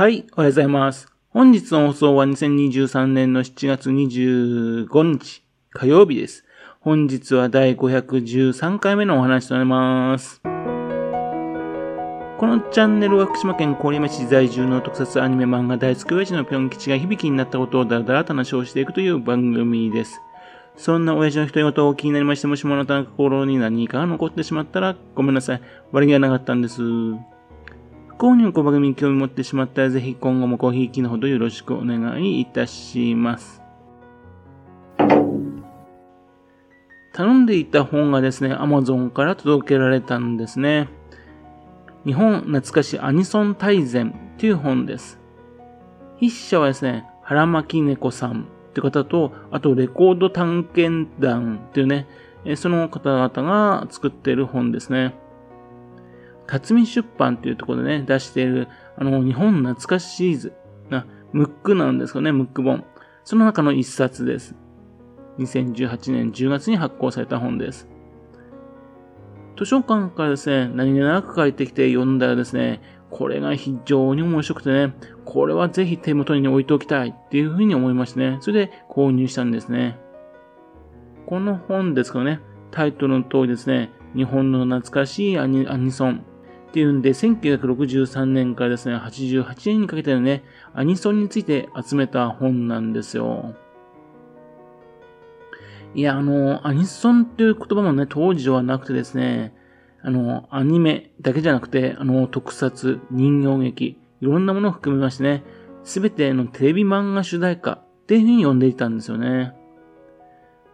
はい、おはようございます。本日の放送は2023年の7月25日火曜日です。本日は第513回目のお話となります。このチャンネルは福島県郡山市在住の特撮アニメ漫画大好き親父のぴょん吉が響きになったことをだらだらと話をしていくという番組です。そんな親父の独り言を気になりまして、もしもあなたの心に何かが残ってしまったらごめんなさい。悪気はなかったんです。購入小番組に興味持ってしまったら、ぜひ今後もごひいきのほどよろしくお願いいたします。頼んでいた本がですね、Amazon から届けられたんですね。日本懐かしアニソン大全という本です。筆者はですね、原巻猫さんという方と、あとレコード探検団というね、その方々が作っている本ですね。辰巳出版というところでね、出している、あの、日本懐かしシリーズな、ムックなんですかね、ムック本。その中の一冊です。2018年10月に発行された本です。図書館からですね、何気なく借りてきて読んだらですね、これが非常に面白くてね、これはぜひ手元に置いておきたいっていうふうに思いましてね、それで購入したんですね。この本ですからね、タイトルの通りですね、日本の懐かしいアニソンっていうんで、1963年からですね、88年にかけてのね、アニソンについて集めた本なんですよ。いや、あの、アニソンっていう言葉もね、当時はなくてですね、あの、アニメだけじゃなくて、あの、特撮、人形劇、いろんなものを含めましてね、すべてのテレビ漫画主題歌っていうふうに呼んでいたんですよね。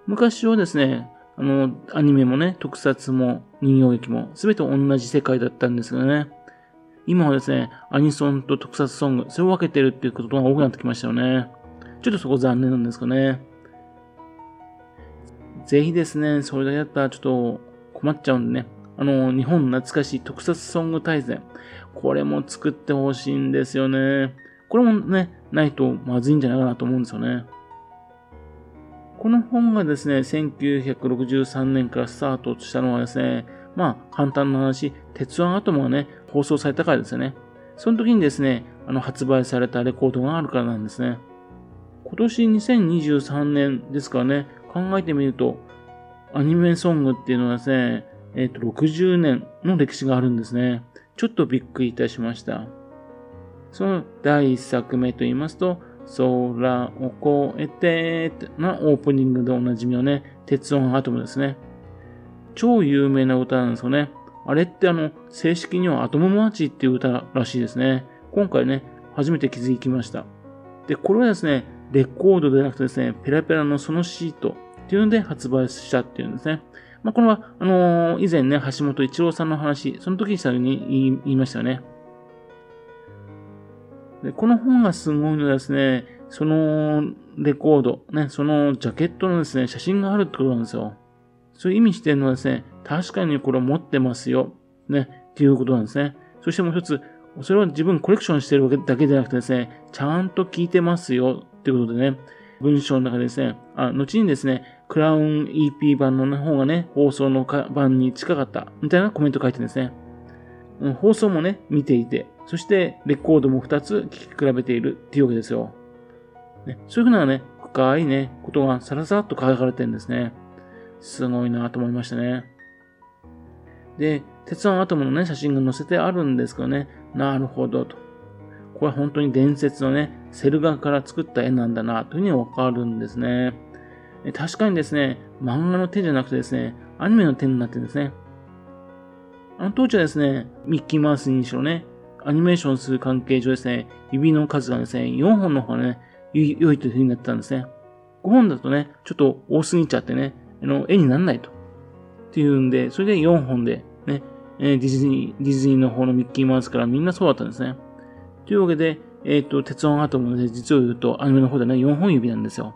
昔はですね、あの、アニメもね、特撮も人形劇もすべて同じ世界だったんですけどね。今はですね、アニソンと特撮ソング、それを分けてるっていうことが多くなってきましたよね。ちょっとそこ残念なんですかね。ぜひですね、それだけだったらちょっと困っちゃうんでね。あの、日本懐かしい特撮ソング大全。これも作ってほしいんですよね。これもね、ないとまずいんじゃないかなと思うんですよね。この本がですね、1963年からスタートしたのはですね、まあ、簡単な話、鉄腕アトムがね、放送されたからですよね。その時にですね、あの、発売されたレコードがあるからなんですね。今年2023年ですからね、考えてみると、アニメソングっていうのはですね、えっ、と、60年の歴史があるんですね。ちょっとびっくりいたしました。その第一作目と言いますと、空を越えてなオープニングでおなじみのね、鉄音アトムですね。超有名な歌なんですよね。あれってあの、正式にはアトムマーチっていう歌らしいですね。今回ね、初めて気づきました。で、これはですね、レコードでなくてですね、ペラペラのそのシートっていうので発売したっていうんですね。まあ、これは、あのー以前ね、橋本一郎さんの話、その時に言いましたよね。で、この本がすごいのはですね、そのレコード、ね、そのジャケットのですね、写真があるってことなんですよ。そういう意味してるのはですね、確かにこれ持ってますよ、ね、っていうことなんですね。そしてもう一つ、それは自分コレクションしてるわけだけじゃなくてですね、ちゃんと聞いてますよ、っていうことでね、文章の中でですね、あ、後にですね、クラウン EP 版の方がね、放送の版に近かった、みたいなコメント書いてるんですね。放送もね、見ていて、そしてレコードも2つ聞き比べているっていうわけですよ。ね、そういうふうなね、深いね、ことがさらさらっと書かれてるんですね。すごいなと思いましたね。で、鉄腕アトムのね、写真が載せてあるんですけどね、なるほどと。これは本当に伝説のね、セル画から作った絵なんだな、というふうにわかるんですね。確かにですね、漫画の手じゃなくてですね、アニメの手になってるんですね。あの当時はですね、ミッキーマウスにしろね、アニメーションする関係上ですね、指の数がですね、4本の方がね、良いという風になってたんですね。5本だとね、ちょっと多すぎちゃってね、あの、絵にならないと。っていうんで、それで4本で、ね、えーディズニー、ディズニーの方のミッキーマウスからみんなそうだったんですね。というわけで、えっ、と、鉄腕アトムのね、実を言うと、アニメの方でね、4本指なんですよ。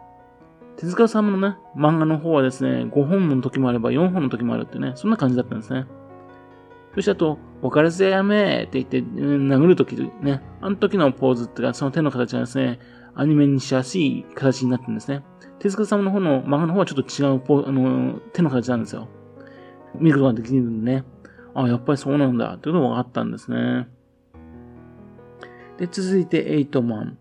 手塚さんのね、漫画の方はですね、5本の時もあれば4本の時もあるってね、そんな感じだったんですね。そしてあと、別れぜやめって言って、殴るときね、あの時のポーズっていうか、その手の形がですね、アニメにしやすい形になってるんですね。手塚さんの方の漫画の方はちょっと違うポあの手の形なんですよ。見ることができるんでね。あ、やっぱりそうなんだっていうのが分かったんですね。で、続いてエイトマン。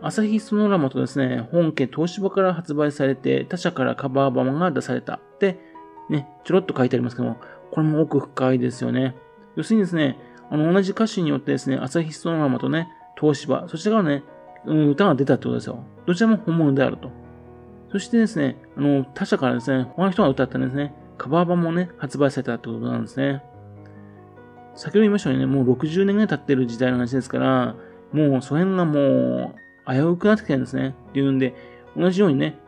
朝日ソノラマとですね、本家東芝から発売されて、他社からカバー版が出された。で、ね、ちょろっと書いてありますけども、これも奥深いですよね。要するにですね、あの、同じ歌詞によってですね、朝日ソノラマとね、東芝、そちらからね、歌が出たってことですよ。どちらも本物であると。そしてですね、あの、他社からですね、他の人が歌ったんですね、カバー版もね、発売されたってことなんですね。先ほど言いましたようにね、もう60年ぐらい経ってる時代の話ですから、もうその辺がもう危うくなってきてるんですね。っていうんで、同じようにね、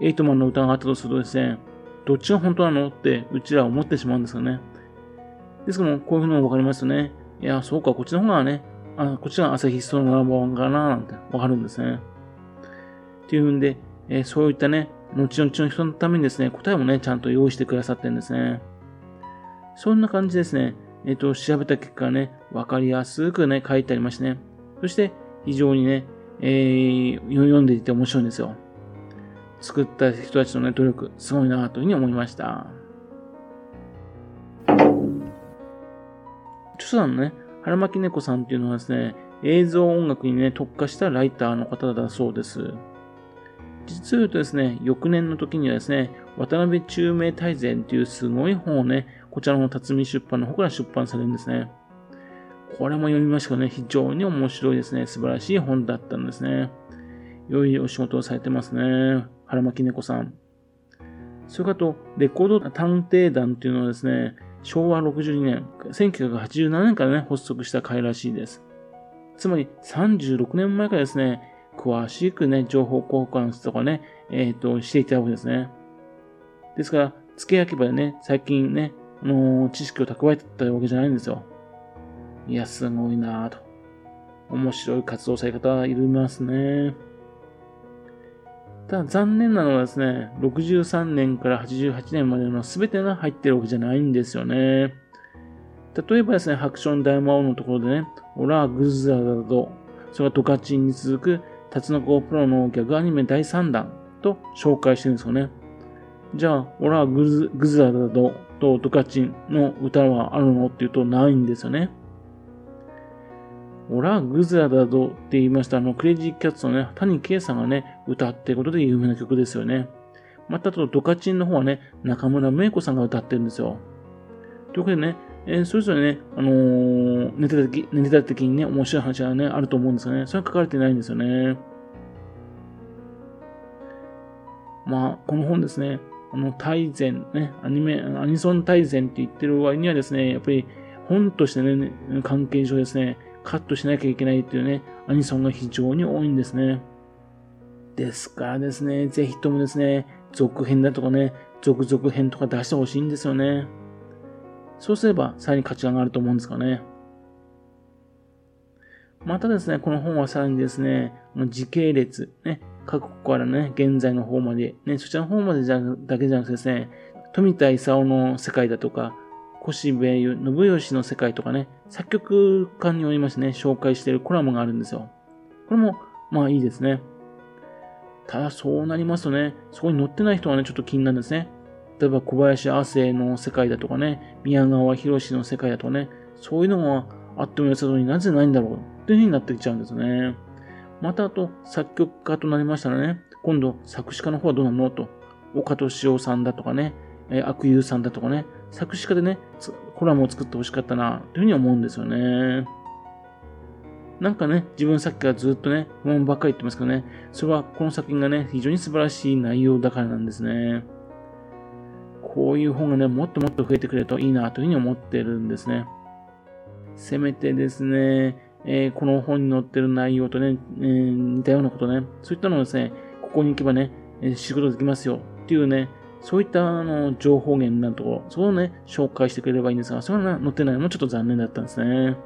エイトマンの歌があったとするとですね、どっちが本当なのってうちらは思ってしまうんですよね。ですけども、こういうのもわかりますよね。いや、そうか、こっちの方がね、あこっちが朝日ストのナンバーワンかななんてわかるんですね。っていうんで、えー、そういったね、後々の人のためにですね、答えもね、ちゃんと用意してくださってるんですね。そんな感じですね。えっ、ー、と、調べた結果ね、わかりやすくね、書いてありましてね。そして、非常にね、えー、読んでいて面白いんですよ。作った人たちのね、努力、すごいなというふうに思いました。著者のね、原巻猫さんっていうのはですね、映像音楽にね、特化したライターの方だそうです。実を言うとですね、翌年の時にはですね、渡辺中明大全っていうすごい本をね、こちらの辰巳出版の方から出版されるんですね。これも読みましたけどね、非常に面白いですね。素晴らしい本だったんですね。良いお仕事をされてますね。原巻猫さん。それからと、レコード探偵団っていうのはですね、昭和62年、1987年からね、発足した会らしいです。つまり36年前からですね、詳しくね、情報交換とかね、えっ、ー、と、していたわけですね。ですから、付け焼き場でね、最近ね、あのー、知識を蓄えてたわけじゃないんですよ。いや、すごいなぁと。面白い活動され方いりますね。ただ残念なのはですね、63年から88年までの全てが入ってるわけじゃないんですよね。例えばですね、ハクション大魔王のところでね、オラーグズラだと、それがドカチンに続くタツノコプロのギャグアニメ第3弾と紹介してるんですよね。じゃあ、オラーグズグズラだととドカチンの歌はあるのっていうとないんですよね。オラグズラだぞって言いましたあの、クレイジーキャッツのね、谷圭さんがね、歌ってことで有名な曲ですよね。またあと、ドカチンの方はね、中村芽子さんが歌ってるんですよ。ということでね、えー、それぞれね、あのー、ネタ的、ネタ的にね、面白い話がね、あると思うんですよね。それは書かれてないんですよね。まあ、この本ですね、あの、大全、ね、アニメ、アニソン大全って言ってる割にはですね、やっぱり本としてね、関係上ですね、カットしなきゃいけないっていうね、アニソンが非常に多いんですね。ですからですね、ぜひともですね、続編だとかね、続々編とか出してほしいんですよね。そうすれば、さらに価値が上がると思うんですかね。またですね、この本はさらにですね、時系列、ね、過去からね、現在の方まで、ね、そちらの方までじゃだけじゃなくてですね、富田勲の世界だとか、越部信義の世界とかね、作曲家によりましてね、紹介しているコラムがあるんですよ。これも、まあいいですね。ただそうなりますとね、そこに載ってない人はね、ちょっと気になるんですね。例えば小林亜生の世界だとかね、宮川博の世界だとかね、そういうのがあっても良さそうになぜないんだろうっていう風になってきちゃうんですね。またあと、作曲家となりましたらね、今度作詞家の方はどうなの？と、岡敏夫さんだとかね、え悪友さんだとかね、作詞家でね、コラムを作ってほしかったな、というふうに思うんですよね。なんかね、自分さっきからずっとね、不満ばっかり言ってますけどね、それはこの作品がね、非常に素晴らしい内容だからなんですね。こういう本がね、もっともっと増えてくれるといいなというふうに思ってるんですね。せめてですね、えー、この本に載ってる内容とね、えー、似たようなことね、そういったのをですね、ここに行けばね、えー、仕事できますよっていうね、そういったあの情報源なところ、そこをね、紹介してくれればいいんですが、それが載ってないのもちょっと残念だったんですね。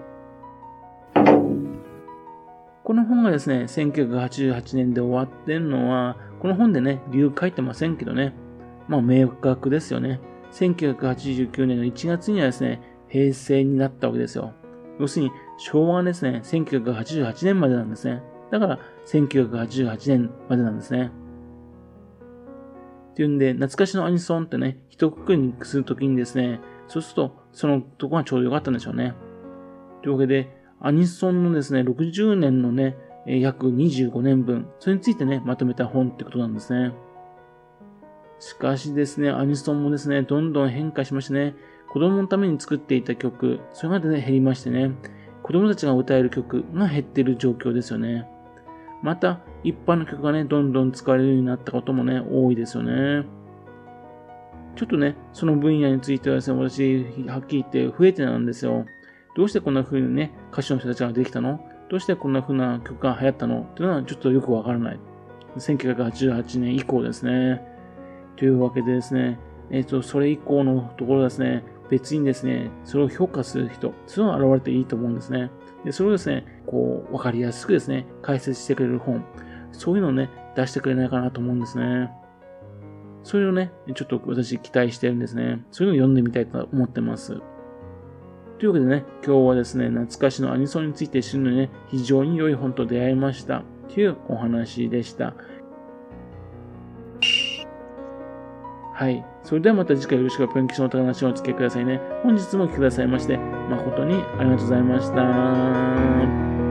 この本がですね、1988年で終わってんのは、この本でね、理由書いてませんけどね、まあ明確ですよね。1989年の1月にはですね、平成になったわけですよ。要するに、昭和ですね、1988年までなんですね。だから、1988年までなんですね。っていうんで、懐かしのアニソンってね、一括りにするときにですね、そうすると、そのとこがちょうどよかったんでしょうね。というわけで、アニソンのですね、60年のね、約25年分、それについてね、まとめた本ってことなんですね。しかしですね、アニソンもですね、どんどん変化しましてね、子供のために作っていた曲、それまでね、減りましてね、子供たちが歌える曲が減っている状況ですよね。また、一般の曲がね、どんどん使われるようになったこともね、多いですよね。ちょっとね、その分野についてはですね、私、はっきり言って増えてなんですよ。どうしてこんな風にね、歌手の人たちができたの？どうしてこんな風な曲が流行ったの？っていうのはちょっとよくわからない。1988年以降ですね。というわけでですね、えっ、ー、と、それ以降のところですね、別にですね、それを評価する人、そういうのが現れていいと思うんですね。で、それをですね、こう、わかりやすくですね、解説してくれる本、そういうのをね、出してくれないかなと思うんですね。それをね、ちょっと私期待してるんですね。そういうのを読んでみたいと思ってます。というわけでね、今日はですね、懐かしのアニソンについて知るのにね、非常に良い本と出会いました。というお話でした。はい。それではまた次回よろしくプンキシのお話をお付けくださいね。本日も来てくださいまして、誠にありがとうございました。